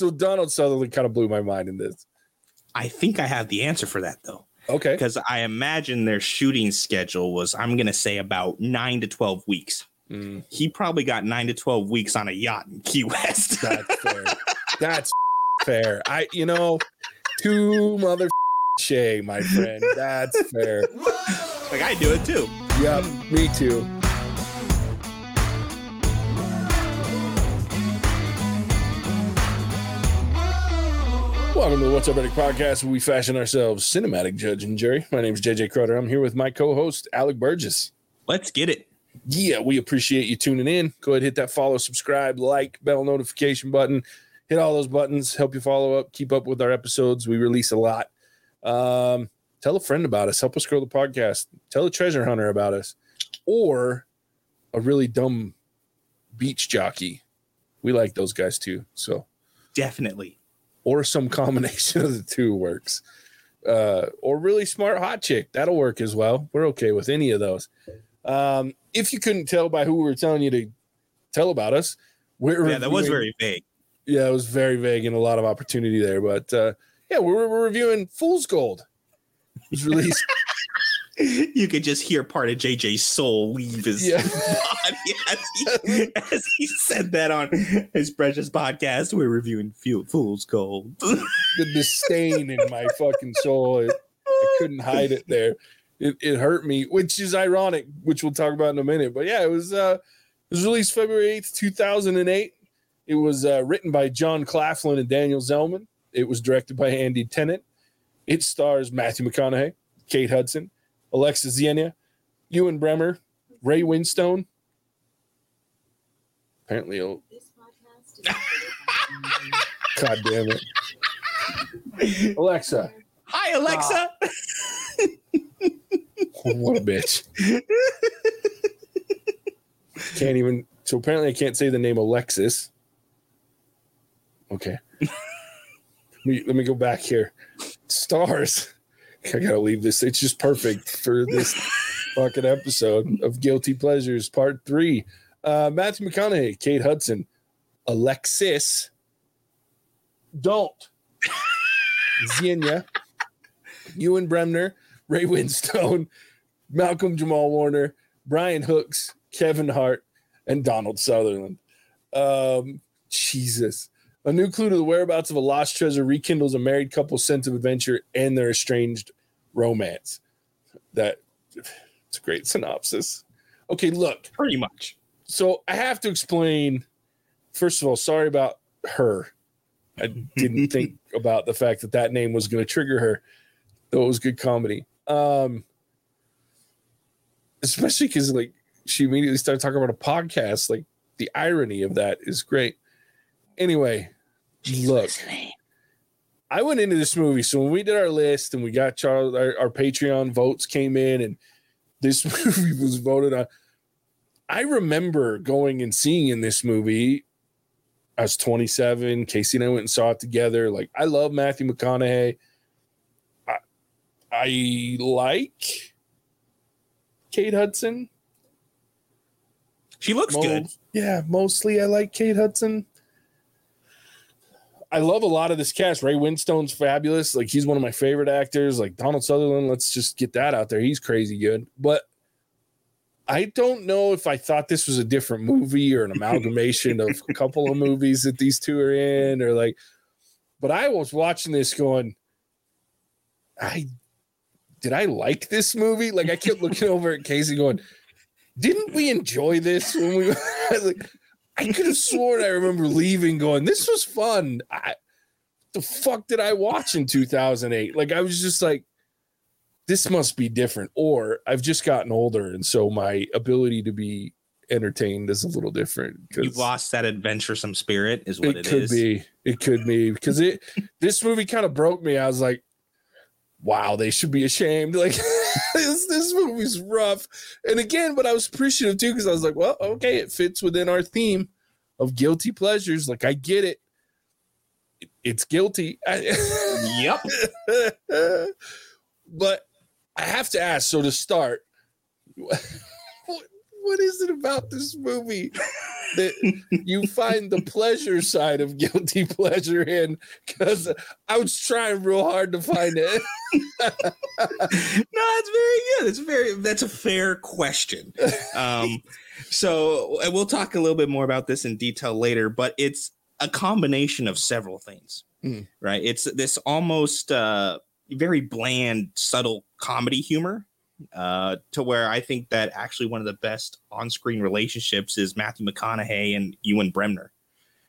so Donald Sutherland kind of blew my mind in this. I think I have the answer for that though. Okay. Because I imagine their shooting schedule was, I'm going to say, about nine to 12 weeks. Mm, He probably got nine to 12 weeks on a yacht in Key West. that's fair. that's fair. I, you know, two mother Shay, my friend. That's fair. like, I do it too. Yep, me too. Welcome to the What's Our Verdict podcast where we fashion ourselves cinematic judge and jury. My name is JJ Crowder. I'm here with my co-host, Alec Burgess. Let's get it. Yeah, we appreciate you tuning in. Go ahead, hit that follow, subscribe, like, bell notification button. Hit all those buttons. Help you follow up, keep up with our episodes. We release a lot. Um, tell a friend about us. Help us grow the podcast. Tell a treasure hunter about us, or a really dumb beach jockey. We like those guys too. So, Definitely. Or some combination of the two works. Uh, or really smart hot chick. That'll work as well. We're okay with any of those. Um, if you couldn't tell by who we were telling you to tell about us, we're Yeah, that was very vague. yeah, it was very vague and a lot of opportunity there. But uh, yeah, we're, we're reviewing Fool's Gold. It was released. You could just hear part of JJ's soul leave his Yeah. body as he, as he said that on his precious podcast. We're reviewing Fool's Gold. the disdain in my fucking soul. It, I couldn't hide it there. It, it hurt me, which is ironic, which we'll talk about in a minute. But yeah, it was uh, it was released February eighth, two thousand and eight. It was uh, written by John Claflin and Daniel Zelman. It was directed by Andy Tennant. It stars Matthew McConaughey, Kate Hudson, Alexa Dziena, Ewen Bremner, Ray Winstone. Apparently, oh, This podcast God damn it, Alexa. Hi, Alexa. Ah. what a bitch. can't even. So apparently, I can't say the name Alexis. Okay. let, me, let me go back here. Stars. I gotta leave this. It's just perfect for this fucking episode of Guilty Pleasures Part Three. Uh, Matthew McConaughey, Kate Hudson, Alexis. Don't. Dziena, Ewen Bremner, Ray Winstone, Malcolm Jamal Warner, Brian Hooks, Kevin Hart, and Donald Sutherland. Um, Jesus. A new clue to the whereabouts of a lost treasure rekindles a married couple's sense of adventure and their estranged romance. That it's a great synopsis. Okay, look. Pretty much. So I have to explain. First of all, sorry about her. I didn't think about the fact that that name was going to trigger her, though it was good comedy. Um, especially because like she immediately started talking about a podcast. Like the irony of that is great. Anyway, look, I went into this movie. So when we did our list and we got Charles, our, our Patreon votes came in, and this movie was voted on. I remember going and seeing in this movie. I was 27. Casey and I went and saw it together. Like, I love Matthew McConaughey. I, I like Kate Hudson. She looks Mo- good. Yeah, mostly I like Kate Hudson. I love a lot of this cast. Ray Winstone's fabulous. Like he's one of my favorite actors. Like Donald Sutherland, let's just get that out there. He's crazy good. But I don't know if I thought this was a different movie or an amalgamation of a couple of movies that these two are in, or like, but I was watching this going, I did I like this movie? Like I kept looking over at Casey going, didn't we enjoy this when we like I could have sworn I remember leaving going, this was fun. I the fuck did I watch in 2008? Like I was just like, this must be different. Or I've just gotten older, and so my ability to be entertained is a little different. You've lost that adventuresome spirit, is what it it could is. be. It could be because it this movie kind of broke me. I was like, wow, they should be ashamed. Like this this movie's rough. And again, but I was appreciative too because I was like, well, okay, it fits within our theme of guilty pleasures. Like I get it. It- It's guilty. Yep. but I have to ask. So to start, what, is it about this movie that you find the pleasure side of guilty pleasure in? Because I was trying real hard to find it. no, that's very good. It's very that's a fair question. Um, so and we'll talk a little bit more about this in detail later, but it's a combination of several things, Mm. right? It's this almost uh, very bland, subtle comedy humor. Uh, to where I think that actually one of the best on-screen relationships is Matthew McConaughey and Ewen Bremner.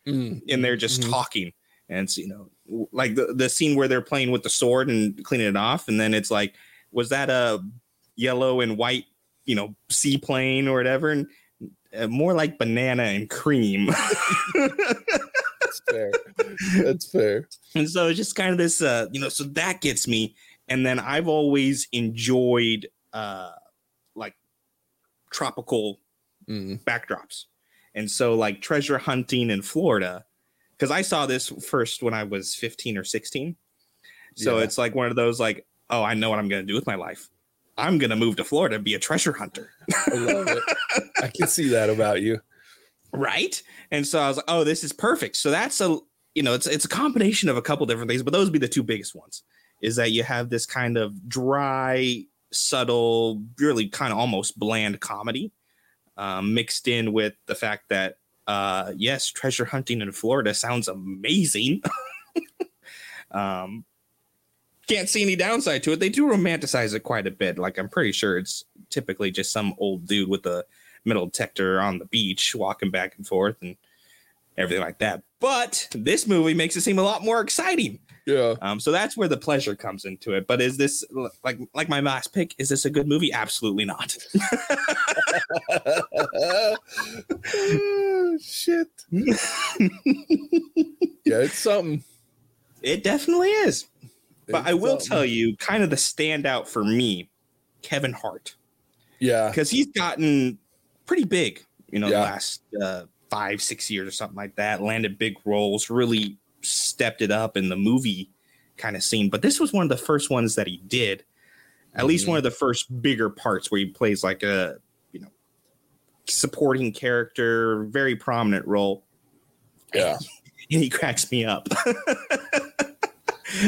Mm. and they're just Mhm. talking and it's you know like the, the scene where they're playing with the sword and cleaning it off and then it's like was that a yellow and white you know seaplane or whatever and uh, more like banana and cream That's fair. That's fair. and so it's just kind of this uh you know so that gets me and then i've always enjoyed uh like tropical Mm. backdrops. And so, like treasure hunting in Florida, because I saw this first when I was 15 or 16. So Yeah. it's like one of those, like, oh, I know what I'm going to do with my life. I'm going to move to Florida and be a treasure hunter. I love it. I can see that about you. right. And so I was like, oh, this is perfect. So that's a, you know, it's, it's a combination of a couple different things, but those would be the two biggest ones is that you have this kind of dry, subtle, really kind of almost bland comedy um, mixed in with the fact that uh, yes, treasure hunting in Florida sounds amazing. um, can't see any downside to it. They do romanticize it quite a bit. Like I'm pretty sure it's typically just some old dude with a metal detector on the beach walking back and forth and everything like that. But this movie makes it seem a lot more exciting. Yeah. Um, so that's where the pleasure comes into it. But is this like like my last pick? Is this a good movie? Absolutely not. Oh, shit. yeah, it's something. It definitely is. But It's I will something. tell you, kind of the standout for me, Kevin Hart, Yeah. because he's gotten pretty big, you know, Yeah. the last uh, five, six years or something like that. Landed big roles, really stepped it up in the movie kind of scene. But this was one of the first ones that he did. At least Mhm. one of the first bigger parts where he plays like a, you know, supporting character, very prominent role. Yeah. And he cracks me up.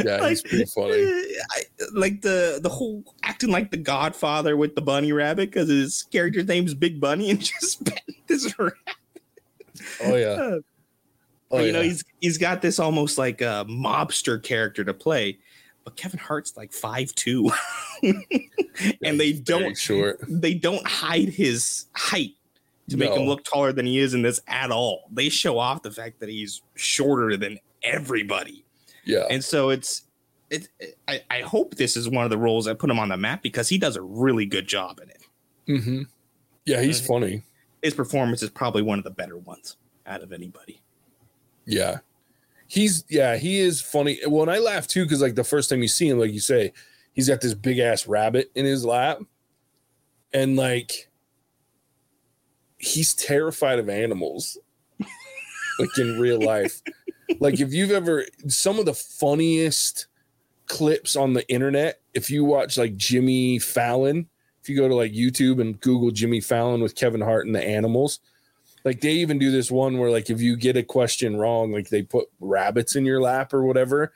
Yeah, he's pretty funny. I, like the the whole acting like the Godfather with the bunny rabbit because his character's name's Big Bunny and just petting this rabbit. Oh yeah. Uh, Oh, but, you know, he's he's got this almost like a mobster character to play, but Kevin Hart's like five two, Yeah, and they don't short. they don't hide his height to make him look taller than he is in this at all. They show off the fact that he's shorter than everybody. Yeah. And so it's it, I, I hope this is one of the roles that put him on the map because he does a really good job in it. Mm-hmm. Yeah, he's Mhm. funny. His performance is probably one of the better ones out of anybody. Yeah. He's yeah, he is funny. Well, and I laugh too, because like the first time you see him, like you say, he's got this big ass rabbit in his lap. And like he's terrified of animals. like in real life. like if you've ever some of the funniest clips on the internet, if you watch like Jimmy Fallon, if you go to like YouTube and Google Jimmy Fallon with Kevin Hart and the animals, like they even do this one where like if you get a question wrong, like they put rabbits in your lap or whatever,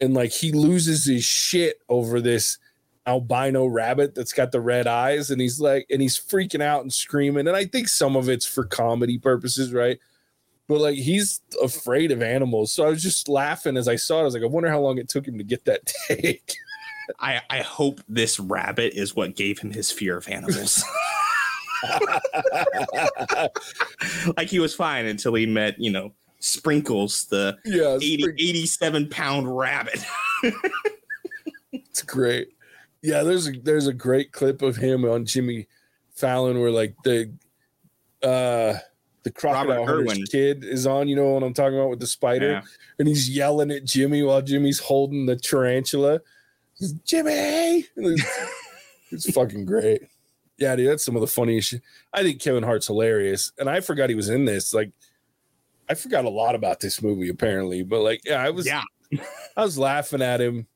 and like he loses his shit over this albino rabbit that's got the red eyes, and he's like, and he's freaking out and screaming, and I think some of it's for comedy purposes, right? But like he's afraid of animals, so I was just laughing as I saw it. I was like, I wonder how long it took him to get that take. I, I hope this rabbit is what gave him his fear of animals. like he was fine until he met, you know, Sprinkles, the yeah, it's 80, pretty- 87 pound rabbit. It's great. Yeah, there's a there's a great clip of him on Jimmy Fallon where like the uh the crocodile hunter's kid is on, you know what I'm talking about with the spider, Yeah. and he's yelling at Jimmy while Jimmy's holding the tarantula. Jimmy, it's, it's fucking great. Yeah, dude, that's some of the funniest shit. I think Kevin Hart's hilarious, and I forgot he was in this. Like, I forgot a lot about this movie apparently, but like, yeah, I was Yeah. I was laughing at him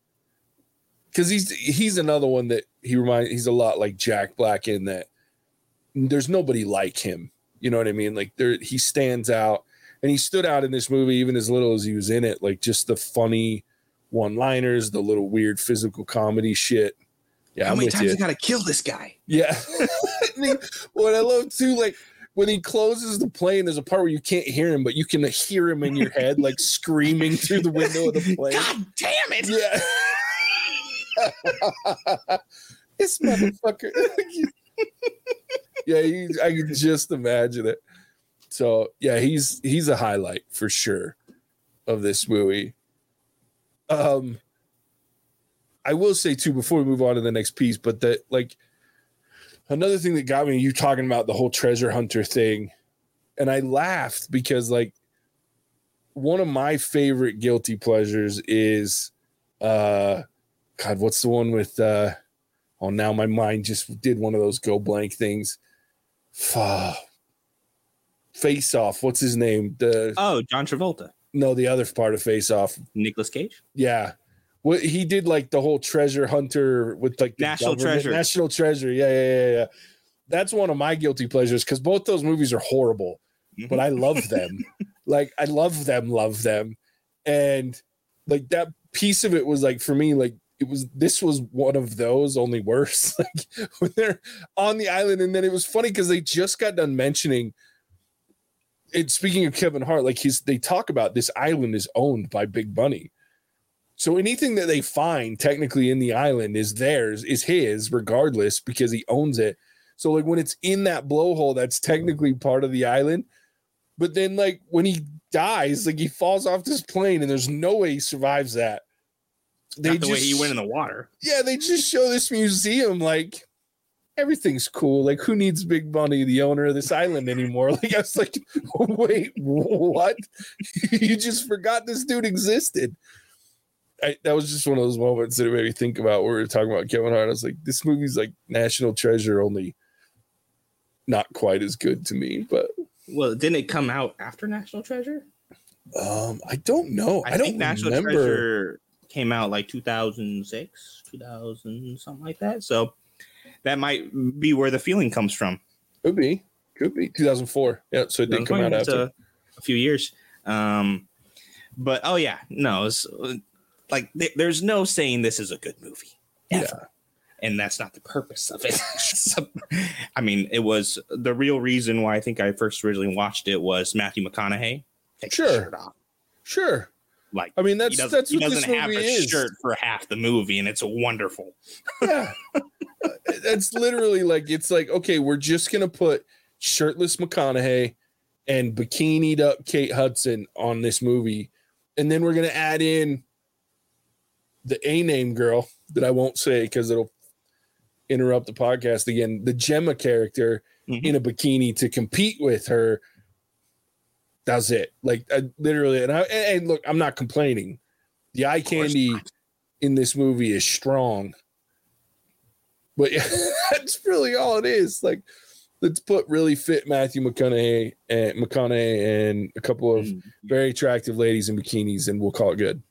because he's he's another one that he reminds. he's a lot like Jack Black in that there's nobody like him. You know what I mean? Like there, he stands out, and he stood out in this movie even as little as he was in it. Like just the funny one-liners, the little weird physical comedy shit. Yeah, How I'm many times you. I gotta kill this guy? Yeah. What I love too, like when he closes the plane, there's a part where you can't hear him, but you can hear him in your head, like screaming through the window of the plane. God damn it! Yeah. this motherfucker. yeah, he, I can just imagine it. So yeah, he's he's a highlight for sure of this movie. Um I will say too before we move on to the next piece, but that like another thing that got me, you talking about the whole treasure hunter thing, and I laughed because like one of my favorite guilty pleasures is uh God, what's the one with uh oh now my mind just did one of those go blank things. Face off. What's his name? The Oh, John Travolta, no, the other part of Face Off. Nicolas Cage. Yeah. What he did like the whole treasure hunter with like the National Treasure. National treasure. Yeah, yeah, yeah, yeah. That's one of my guilty pleasures because both those movies are horrible, mm-hmm. but I love them. like I love them, love them. And like that piece of it was like for me, like it was this was one of those only worse. like when they're on the island, and then it was funny because they just got done mentioning it speaking of Kevin Hart, like he's they talk about this island is owned by Big Bunny. So anything that they find technically in the island is theirs, is his, regardless, because he owns it. So like when it's in that blowhole, that's technically part of the island. But then like when he dies, like he falls off this plane and there's no way he survives that. They the way he went in the water. yeah, they just show this museum like everything's cool. Like, who needs Big Bunny, the owner of this island, anymore? Like, I was like, wait, what? you just forgot this dude existed. I, that was just one of those moments that it made me think about where we were talking about Kevin Hart. I was like, this movie's like National Treasure, only not quite as good to me. But Well, didn't it come out after National Treasure? um, I don't know. I, I, don't think National remember. Treasure came out like 2006, 2000, something like that. So that might be where the feeling comes from. Could be, could be 2004. Yeah, so it did come out after. a, a few years. Um, but oh yeah, no, it's like th- there's no saying this is a good movie. ever. And that's not the purpose of it. So, I mean, it was the real reason why I think I first originally watched it was Matthew McConaughey. Sure. Sure. Like I mean, that's that's he what this doesn't have movie a is. shirt for half the movie, and it's wonderful. Yeah. Uh, that's literally like it's like, okay, we're just gonna put shirtless McConaughey and bikinied up Kate Hudson on this movie, and then we're gonna add in the A name girl that I won't say because it'll interrupt the podcast again. The Gemma character Mhm. in a bikini to compete with her. That's it. Like I, literally, and I and look, I'm not complaining. The eye candy not. in this movie is strong. But yeah, that's really all it is. Like, let's put really fit Matthew McConaughey and McConaughey and a couple of Mm. very attractive ladies in bikinis, and we'll call it good.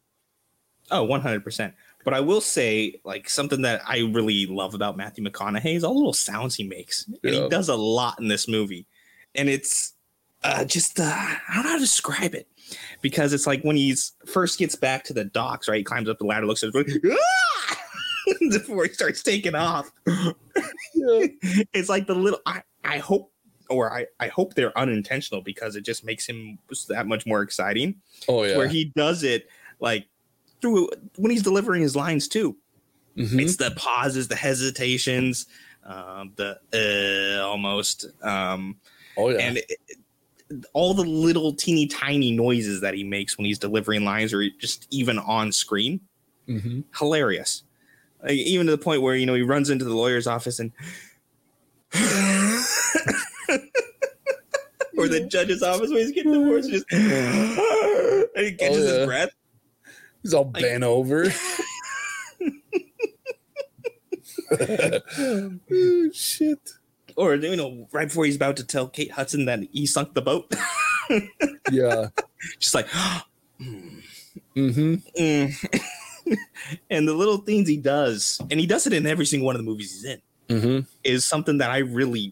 Oh, 100%. But I will say, like, something that I really love about Matthew McConaughey is all the little sounds he makes. And he does a lot in this movie. And it's uh, just, uh, I don't know how to describe it. Because it's like when he's first gets back to the docks, right? He climbs up the ladder, looks at his ah! before he starts taking off. Yeah. It's like the little, I, I hope, or I, I hope they're unintentional because it just makes him that much more exciting Oh yeah. where he does it like through when he's delivering his lines too. Mhm. It's the pauses, the hesitations, um, the uh, almost, um, oh yeah. and it, all the little teeny tiny noises that he makes when he's delivering lines or just even on screen. Mhm. Hilarious. Like, even to the point where you know he runs into the lawyer's office and. or the judge's office where he's getting divorced, just and he catches Oh, yeah. his breath. He's all Like- bent over. oh, shit. or you know, right before he's about to tell Kate Hudson that he sunk the boat, Yeah. just like, Mm-hmm. mm. and the little things he does, and he does it in every single one of the movies he's in, Mm-hmm. is something that I really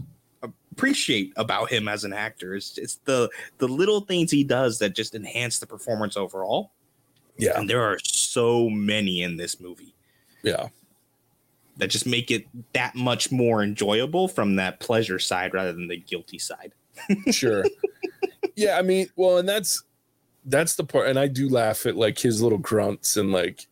appreciate about him as an actor. It's, it's the the little things he does that just enhance the performance overall. Yeah. And there are so many in this movie Yeah. that just make it that much more enjoyable from that pleasure side rather than the guilty side. Sure. yeah, I mean, well, and that's that's the part and I do laugh at like his little grunts and like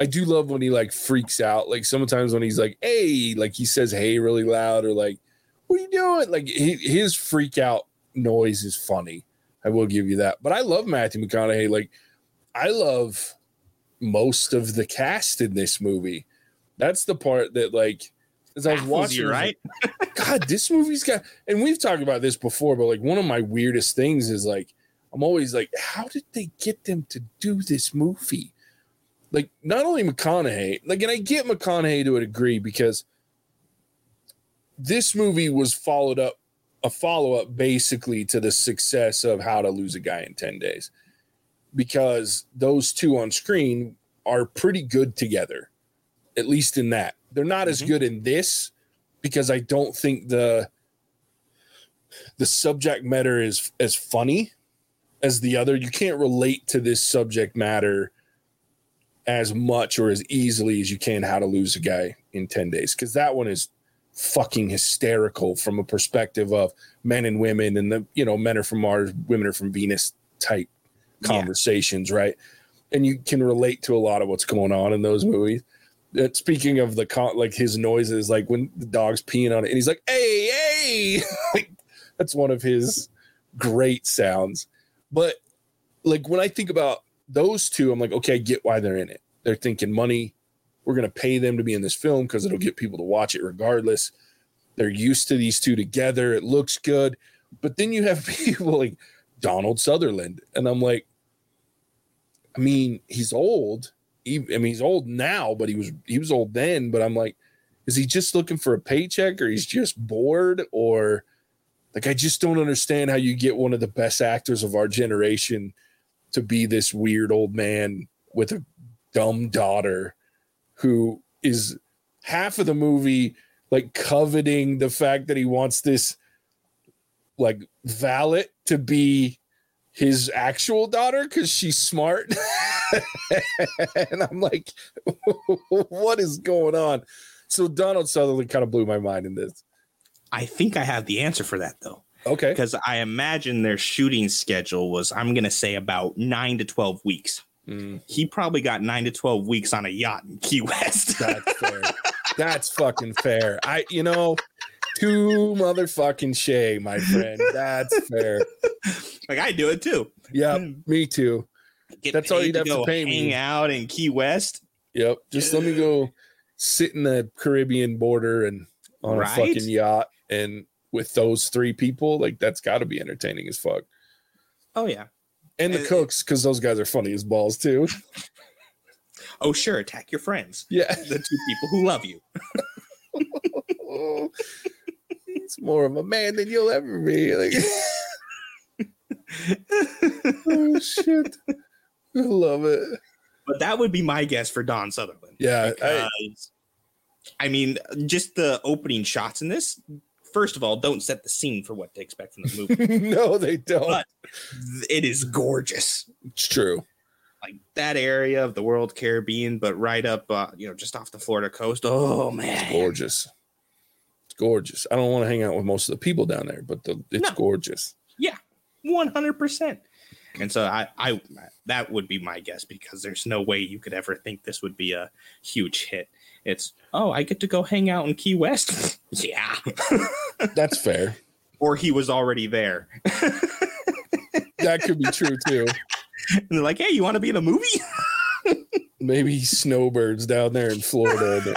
I do love when he like freaks out. Like sometimes when he's like, "Hey," like he says "hey" really loud or like, "What are you doing?" Like he, his freak out noise is funny. I will give you that. But I love Matthew McConaughey. Like I love most of the cast in this movie. That's the part that like as I was watching, you, right? like, God, this movie's got and we've talked about this before, but like one of my weirdest things is like I'm always like, how did they get them to do this movie? Like not only McConaughey, like and I get McConaughey to a degree because this movie was followed up a follow-up basically to the success of how to lose a guy in 10 days because those two on screen are pretty good together at least in that they're not as Mhm. good in this because i don't think the the subject matter is as funny as the other you can't relate to this subject matter as much or as easily as you can how to lose a guy in 10 days because that one is fucking hysterical from a perspective of men and women and the you know men are from mars women are from venus type Yeah. conversations right? And you can relate to a lot of what's going on in those movies. Speaking of the con- like his noises like when the dog's peeing on it and he's like hey hey! Like that's one of his great sounds. But like when i think about those two i'm like okay i get why they're in it. They're thinking money. We're to pay them to be in this film because it'll get people to watch it regardless. They're used to these two together. It looks good. But then you have people like donald sutherland and i'm like i mean he's old. He, i mean he's old now but he was he was old then but i'm like is he just looking for a paycheck or he's just bored? Or like i just don't understand how you get one of the best actors of our generation to be this weird old man with a dumb daughter who is half of the movie like coveting the fact that he wants this like valet to be his actual daughter because she's smart. And i'm like what is going on? So donald sutherland kind of blew my mind in this. I think I have the answer for that though. okay. Because I imagine their shooting schedule was, I'm gonna say about nine to twelve weeks. Mm, He probably got nine to twelve weeks on a yacht in Key West. that's fair. That's fucking fair. I you know too motherfucking shay my friend. That's fair like I do it too. Yeah, me too Get That's all you'd have to go pay me. Hang out in Key West. Yep. Just let me go sit in the Caribbean border and on Right? a fucking yacht and with those three people, like that's got to be entertaining as fuck. Oh yeah. And the Uh, cooks, because those guys are funny as balls too. Oh sure, attack your friends. Yeah. The two people who love you. He's more of a man than you'll ever be. Like, oh shit! I love it. But that would be my guess for Don Sutherland. Yeah, because, I, I mean, just the opening shots in this first of all, don't set the scene for what to expect from the movie. no, they don't. But it is gorgeous. It's true. Like that area of the world Caribbean, but right up, uh, you know, just off the Florida coast. Oh man, it's gorgeous. It's gorgeous. I don't want to hang out with most of the people down there, but the, it's no. gorgeous. Yeah, 100%. And so I, I that would be my guess because there's no way you could ever think this would be a huge hit. It's oh, I get to go hang out in Key West. yeah, that's fair. Or he was already there. that could be true too. And they're like, hey, you want to be in a movie? Maybe snowbirds down there in Florida.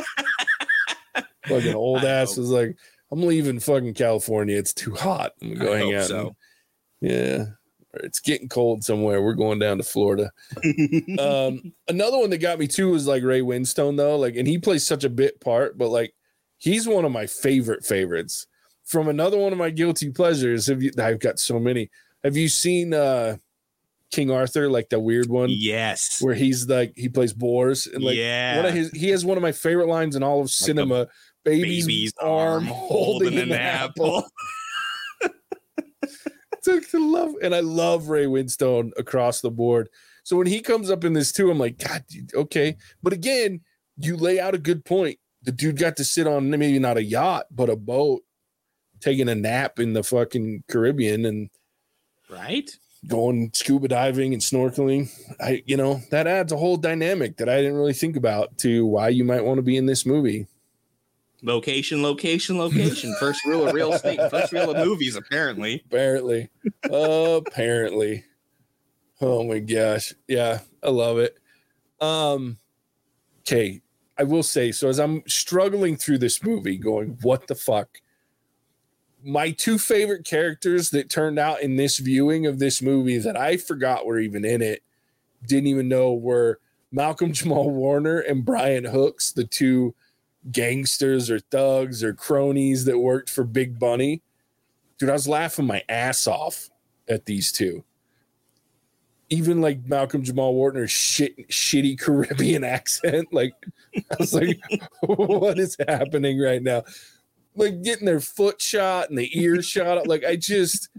fucking old I ass hope. is like, I'm leaving fucking California. It's too hot. I'm gonna go I hang out. So yeah. It's getting cold somewhere. We're going down to Florida. Um, another one that got me too was like Ray Winstone though. Like, and he plays such a bit part, but like he's one of my favorite favorites. From another one of my guilty pleasures. Have you I've got so many. Have you seen uh King Arthur, like the weird one? yes. where he's like he plays Bors and like yeah. one of his he has one of my favorite lines in all of cinema baby's, baby's arm holding, an, apple, love, and I love Ray Winstone across the board. So when he comes up in this too, I'm like, God, okay. But again, you lay out a good point. The dude got to sit on maybe not a yacht, but a boat, taking a nap in the fucking Caribbean and Right? going scuba diving and snorkeling. I, you know, that adds a whole dynamic that I didn't really think about to why you might want to be in this movie. Location, location, location. First rule of real estate, first rule of movies, apparently. Apparently. Apparently. Oh my gosh. Yeah, I love it. Um okay, I will say so as I'm struggling through this movie going what the fuck? My two favorite characters that turned out in this viewing of this movie that I forgot were even in it, didn't even know were Malcolm Jamal Warner and Brian Hooks, the two gangsters or thugs or cronies that worked for Big Bunny. Dude, I was laughing my ass off at these two. Even like Malcolm Jamal Warner's shit, shitty Caribbean accent. Like, I was like, what is happening right now? Like getting their foot shot and the ear shot. Like, I just,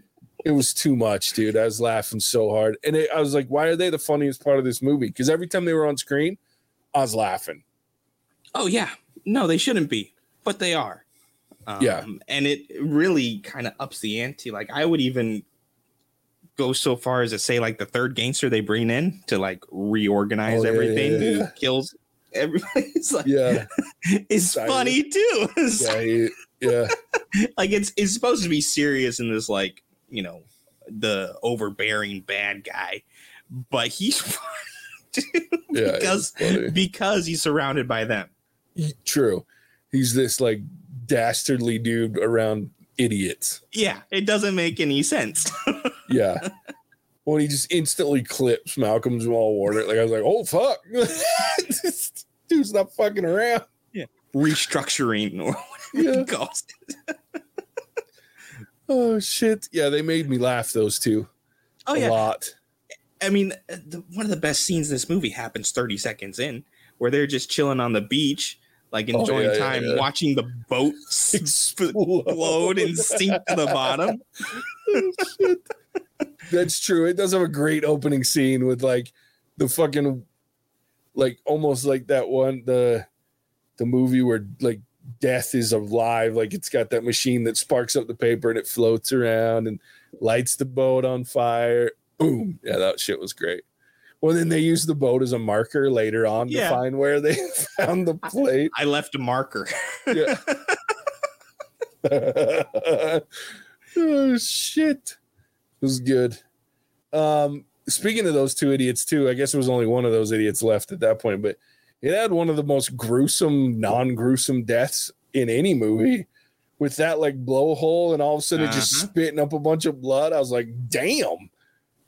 it was too much, dude. I was laughing so hard. And it, I was like, why are they the funniest part of this movie? Because every time they were on screen, I was laughing. Oh yeah. No, they shouldn't be, but they are. Um, Yeah. And it really kind of ups the ante. Like I would even go so far as to say like the third gangster they bring in to like reorganize Oh, yeah, everything yeah, who yeah. kills everybody. It's like Yeah. it's Silent. funny too. Yeah. he- yeah. like it's it's supposed to be serious in this like you know the overbearing bad guy, but he's funny too, Yeah. because because he's surrounded by them. He- True. He's this like dastardly dude around idiots. Yeah, it doesn't make any sense. Yeah. when he just instantly clips Malcolm Jamal Warner, like I was like, oh fuck, This dude's not fucking around. Yeah, Restructuring or whatever Yeah. he calls it. Oh shit. Yeah, they made me laugh. Those two Oh a yeah, lot. I mean, the, one of the best scenes in this movie happens 30 seconds in, where they're just chilling on the beach, like Oh, enjoying yeah, yeah, time, yeah. watching the boat explode and sink to the bottom. Oh, That's true. It does have a great opening scene with like the fucking like almost like that one the the movie where like death is alive like it's got that machine that sparks up the paper and it floats around and lights the boat on fire. Boom. Yeah, that shit was great. Well, then they use the boat as a marker later on Yeah. to find where they found the plate. I left a marker. Yeah. oh shit. It was good. Um speaking of those two idiots too, I guess there was only one of those idiots left at that point, but it had one of the most gruesome, non-gruesome deaths in any movie with that like blowhole and all of a sudden it just Uh-huh. spitting up a bunch of blood. I was like, damn,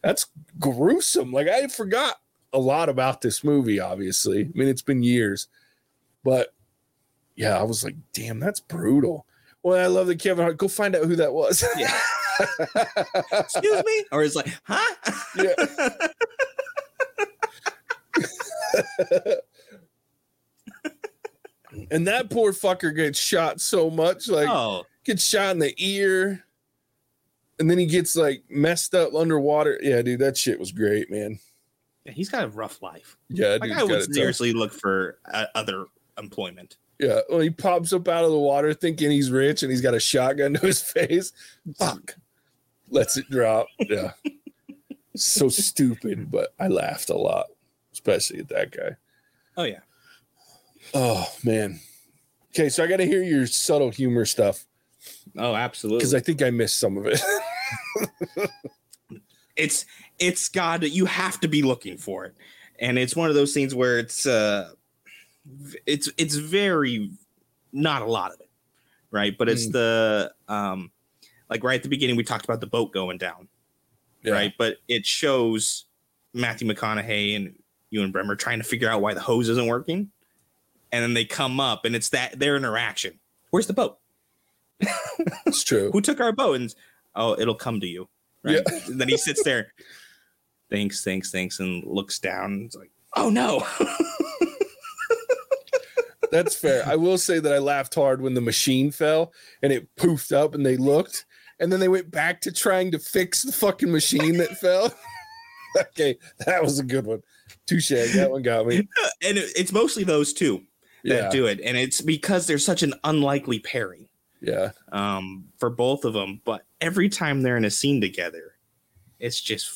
that's gruesome. Like I forgot a lot about this movie, obviously. I mean, it's been years, but yeah, I was like, damn, that's brutal. Well, I love the Kevin Hart. Go find out who that was. Yeah. Excuse me? Or it's like, huh? and that poor fucker gets shot so much, like oh, gets shot in the ear, and then he gets like messed up underwater. Yeah, dude, that shit was great, man. yeah, he's got a rough life. Yeah, Like I would seriously look for uh, other employment. Yeah, well, he pops up out of the water thinking he's rich, and he's got a shotgun to his face. Fuck, lets it drop. Yeah, so stupid, but I laughed a lot, especially at that guy. Oh yeah. Oh man. Okay, so I got to hear your subtle humor stuff Oh, absolutely. because I think I missed some of it. it's it's got you have to be looking for it. And it's one of those things where it's uh it's it's very not a lot of it right? But it's Mm. the um like right at the beginning we talked about the boat going down Yeah. right? But it shows matthew mcconaughey and ewen bremner trying to figure out why the hose isn't working. And then they come up and it's that their interaction. Where's the boat? It's true. who took our boat? And oh it'll come to you right and then he sits there thanks thanks thanks and looks down it's like oh no That's fair. I will say that I laughed hard when the machine fell and it poofed up and they looked and then they went back to trying to fix the fucking machine that fell. okay, that was a good one. Touche. That one got me. and it's mostly those two that Yeah, do it, and it's because they're such an unlikely pairing yeah, um, for both of them. But every time they're in a scene together, it's just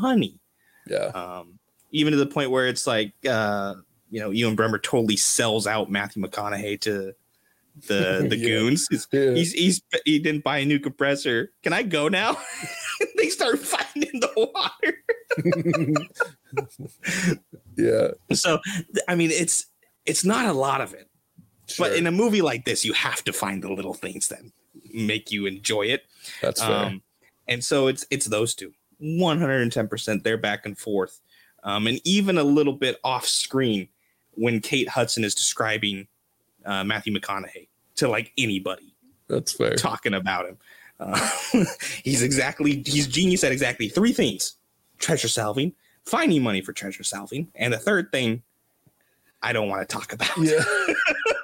funny. yeah. Um, even to the point where it's like, uh, you know, Ewen Bremner totally sells out Matthew McConaughey to the the Yeah. goons. He's, Yeah. he's he's he didn't buy a new compressor. Can I go now? they start fighting in the water. yeah, So I mean, it's it's not a lot of it, but in a movie like this, you have to find the little things that make you enjoy it. that's fair. Um, and so it's it's those two, one hundred and ten percent. They're back and forth, um, and even a little bit off screen when Kate Hudson is describing uh, Matthew McConaughey to like anybody that's fair. talking about him. Uh, he's exactly he's genius at exactly three things: treasure salving, finding money for treasure salving, and the third thing I don't want to talk about. Yeah.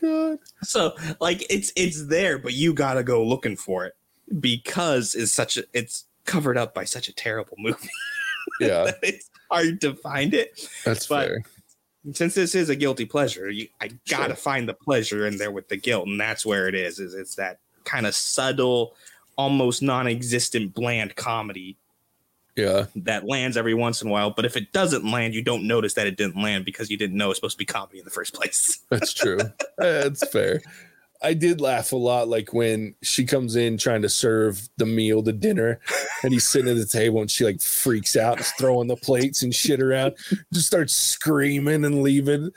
God. So like it's it's there, but you gotta go looking for it because it's such a it's covered up by such a terrible movie Yeah, it's hard to find it. that's But- fair. Since this is a guilty pleasure, you, I gotta Sure. find the pleasure in there with the guilt, and that's where it is. Is it's that kind of subtle, almost non-existent, bland comedy Yeah, that lands every once in a while. But if it doesn't land, you don't notice that it didn't land because you didn't know it's supposed to be comedy in the first place. that's true. that's fair. I did laugh a lot, like when she comes in trying to serve the meal, the dinner, and he's sitting at the table and she like freaks out, throwing the plates and shit around, just starts screaming and leaving.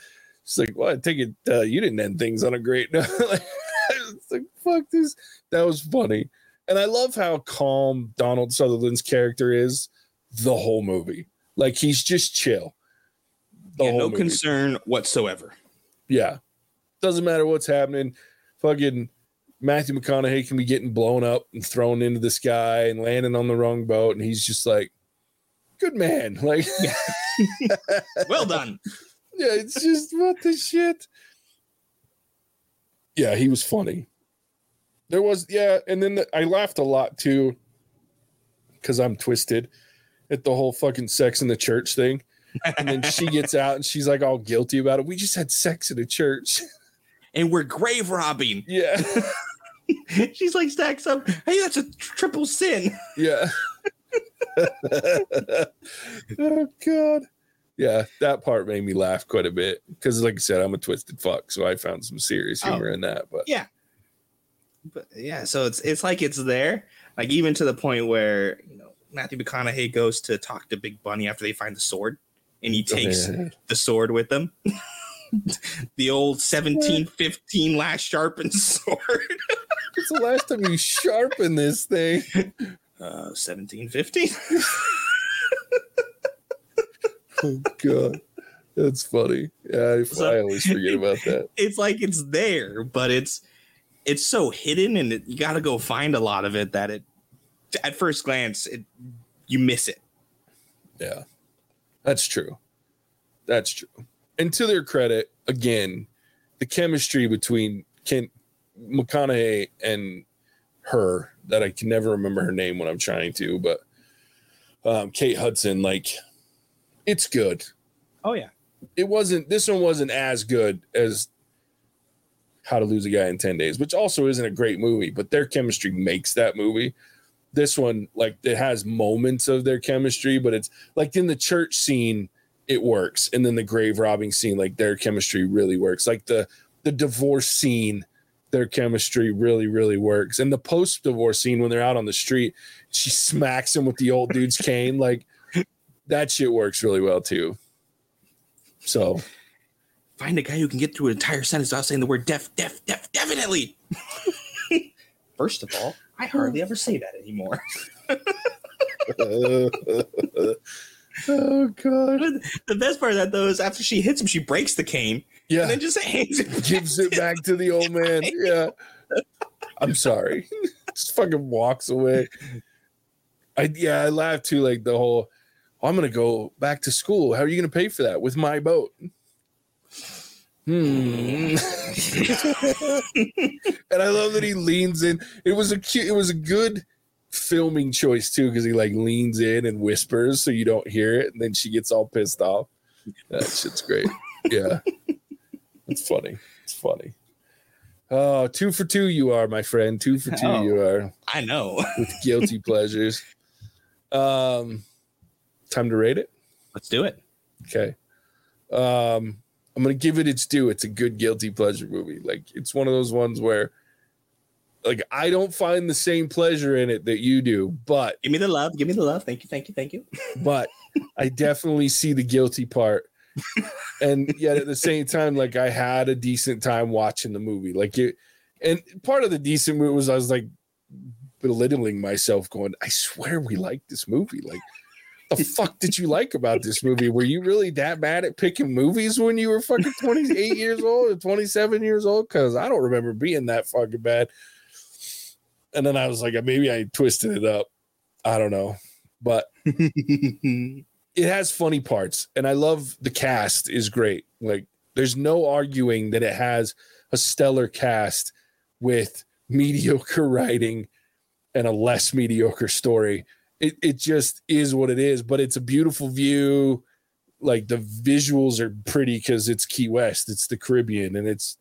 She's like, "Well, I take it uh, you didn't end things on a great note." like, like, fuck this. That was funny, and I love how calm Donald Sutherland's character is the whole movie. Like he's just chill. The Yeah, no movie. concern whatsoever. Yeah. Doesn't matter what's happening. Fucking Matthew McConaughey can be getting blown up and thrown into the sky and landing on the wrong boat. And he's just like, good man. Like, Well done. yeah, it's just what the shit. Yeah, he was funny. There was, yeah. And then the, I laughed a lot too because I'm twisted at the whole fucking sex in the church thing. And then she gets out and she's like all guilty about it. We just had sex in a church. and we're grave robbing. Yeah. She's like stacks up. Hey, that's a triple sin. Yeah. oh god. Yeah, that part made me laugh quite a bit because, like I said, I'm a twisted fuck, so I found some serious Oh. humor in that. But But yeah, so it's it's like it's there, like even to the point where you know Matthew McConaughey goes to talk to Big Bunny after they find the sword, and he takes the sword with them. the old 1715 last sharpened sword. It's the last time you sharpened this thing? Uh, 1715. Oh god, that's funny. Yeah, I, So- I always forget about that. it's like it's there, but it's it's so hidden, and it, you got to go find a lot of it that it at first glance it you miss it. Yeah, that's true. That's true. And to their credit, again, the chemistry between Ken McConaughey and her that I can never remember her name when I'm trying to, but um, Kate Hudson, like, it's good. Oh yeah, It wasn't. This one wasn't as good as How to Lose a Guy in Ten Days, which also isn't a great movie, but their chemistry makes that movie. This one, like, it has moments of their chemistry, but it's like in the church scene, it works, and then the grave robbing scene, like their chemistry really works. Like the the divorce scene, their chemistry really really works, and the post divorce scene when they're out on the street, she smacks him with the old dude's cane, like that shit works really well too. So find a guy who can get through an entire sentence without saying the word def, def, def, definitely. First of all, I hardly ever say that anymore. oh god. the best part of that though is after she hits him, she breaks the cane Yeah. and then just hangs it. gives it back to the old man. Yeah. I'm sorry. Just fucking walks away. I yeah, I laughed too, like the whole oh, I'm gonna go back to school. How are you gonna pay for that? With my boat. Hmm. and I love that he leans in. It was a cute, it was a good filming choice too, because he like leans in and whispers so you don't hear it, and then she gets all pissed off. That shit's great. Yeah. It's funny. It's funny. Oh, two for two you are, my friend. Two for two Oh. you are I know. with guilty pleasures. Um time to rate it. Let's do it. Okay. Um, I'm gonna give it its due. It's a good guilty pleasure movie. Like it's one of those ones where like I don't find the same pleasure in it that you do, but Give me the love. Give me the love. Thank you. Thank you. Thank you. but I definitely see the guilty part. and yet at the same time, like I had a decent time watching the movie. Like it and part of the decent movie was I was like belittling myself, going, I swear we like this movie. Like the fuck did you like about this movie? Were you really that bad at picking movies when you were fucking 28 years old or 27 years old? Because I don't remember being that fucking bad. And then I was like, maybe I twisted it up. I don't know. But it has funny parts and i love the cast is great like there's no arguing that it has a stellar cast with mediocre writing and a less mediocre story it, it just is what it is but it's a beautiful view. Like the visuals are pretty because it's key west it's the caribbean and it's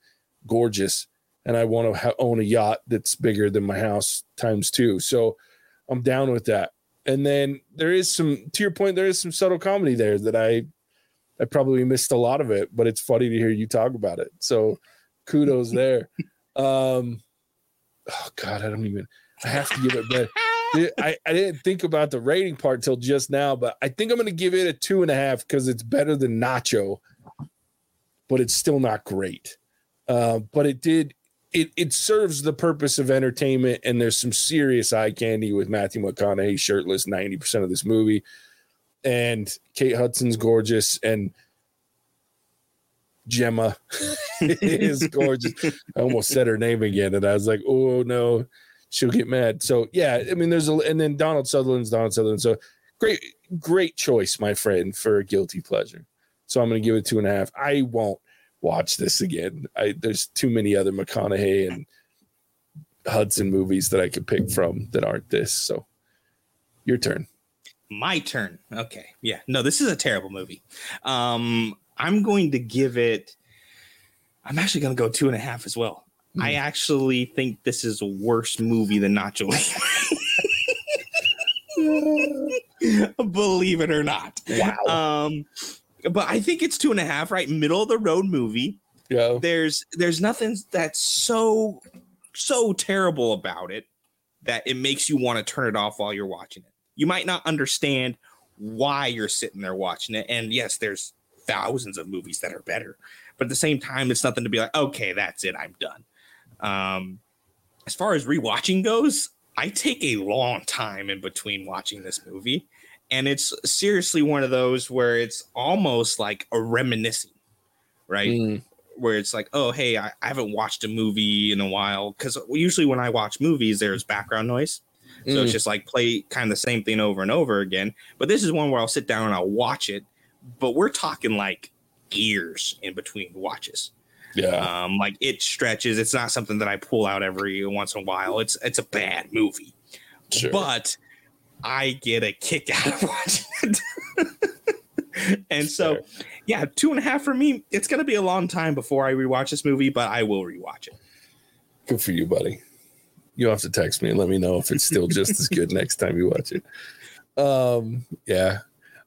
gorgeous. And i want to ha- own a yacht that's bigger than my house times two so i'm down with that. And then there is some to your point there is some subtle comedy there that i i probably missed a lot of it but it's funny to hear you talk about it so kudos there. Um oh god i don't even i have to give it better I, I didn't think about the rating part till just now but i think i'm going to give it a two and a half because it's better than nacho but it's still not great. Uh, but it did it it serves the purpose of entertainment and there's some serious eye candy with Matthew McConaughey shirtless 90% of this movie. And Kate Hudson's gorgeous and Gemma is gorgeous. I almost said her name again and I was like, "Oh no, she'll get mad." So, yeah, I mean there's a and then Donald Sutherland's Donald Sutherland. So, great great choice, my friend, for a guilty pleasure. So, I'm to give it two and a half. I won't watch this again. I there's too many other McConaughey and Hudson movies that I could pick from that aren't this. So your turn. My turn. Okay. Yeah. No, this is a terrible movie. Um, I'm going to give it. I'm actually going to go two and a half as well. Hmm. I actually think this is a worse movie than Nacho Libre. Believe it or not. Wow. Um, but I think it's two and a half, right? Middle of the road movie. yeah. There's there's nothing that's so so terrible about it that it makes you want to turn it off while you're watching it. You might not understand why you're sitting there watching it. And yes, there's thousands of movies that are better, but at the same time, it's nothing to be like, okay, that's it, I'm done. Um, as far as rewatching goes, I take a long time in between watching this movie. And it's seriously one of those where it's almost like a reminiscing, right? Mm, where it's like, oh, hey, I, I haven't watched a movie in a while. Because usually when I watch movies, there's background noise. So mm. it's just like play kind of the same thing over and over again. But this is one where I'll sit down and I'll watch it. But we're talking like years in between watches. Yeah. Um, like it stretches. It's not something that I pull out every once in a while. It's it's a bad movie. Sure. But I get a kick out of watching it. and so Fair. yeah, two and a half for me. It's gonna be a long time before I rewatch this movie, but I will rewatch it. Good for you, buddy. You'll have to text me and let me know if it's still just as good next time you watch it. Um, yeah,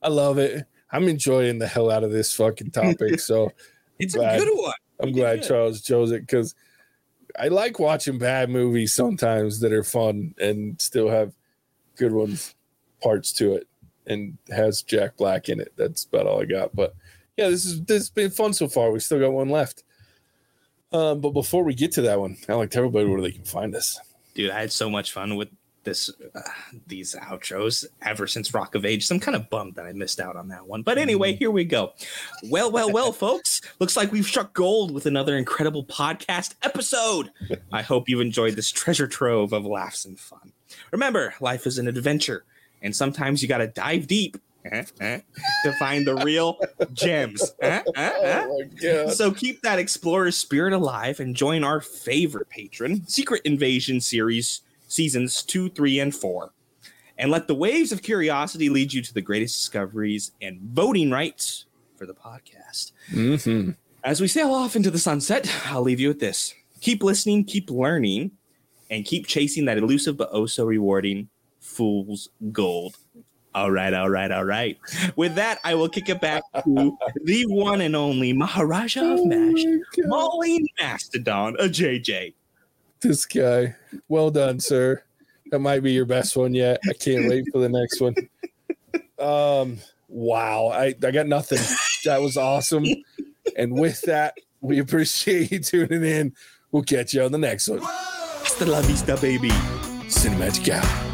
I love it. I'm enjoying the hell out of this fucking topic. So It's a good one. I'm glad. Charles chose it because I like watching bad movies sometimes that are fun and still have good ones, parts to it, and has Jack Black in it. That's about all I got. But yeah, this is this has been fun so far. We still got one left. Um, but before we get to that one, I like to everybody where they can find us. dude i had so much fun with this uh, these outros ever since rock of age i'm kind of bummed that i missed out on that one but anyway here we go well well well folks looks like we've struck gold with another incredible podcast episode i hope you've enjoyed this treasure trove of laughs and fun remember life is an adventure and sometimes you got to dive deep eh, eh, to find the real gems. Eh, eh, eh. Oh. So keep that explorer spirit alive and join our favorite patron, Secret Invasion series seasons 2, 3 and 4. And let the waves of curiosity lead you to the greatest discoveries and voting rights for the podcast. Mm-hmm. As we sail off into the sunset, I'll leave you with this. Keep listening, keep learning, and keep chasing that elusive but oh so rewarding fool's gold. All right, all right, all right. With that, I will kick it back to the one and only Maharaja of MASH, Molly Mastodon, a JJ. This guy. Well done, sir. That might be your best one yet. I can't wait for the next one. Um, wow. I, I got nothing. That was awesome. And with that, we appreciate you tuning in. We'll catch you on the next one. Hasta la vista, baby. Cinematic out.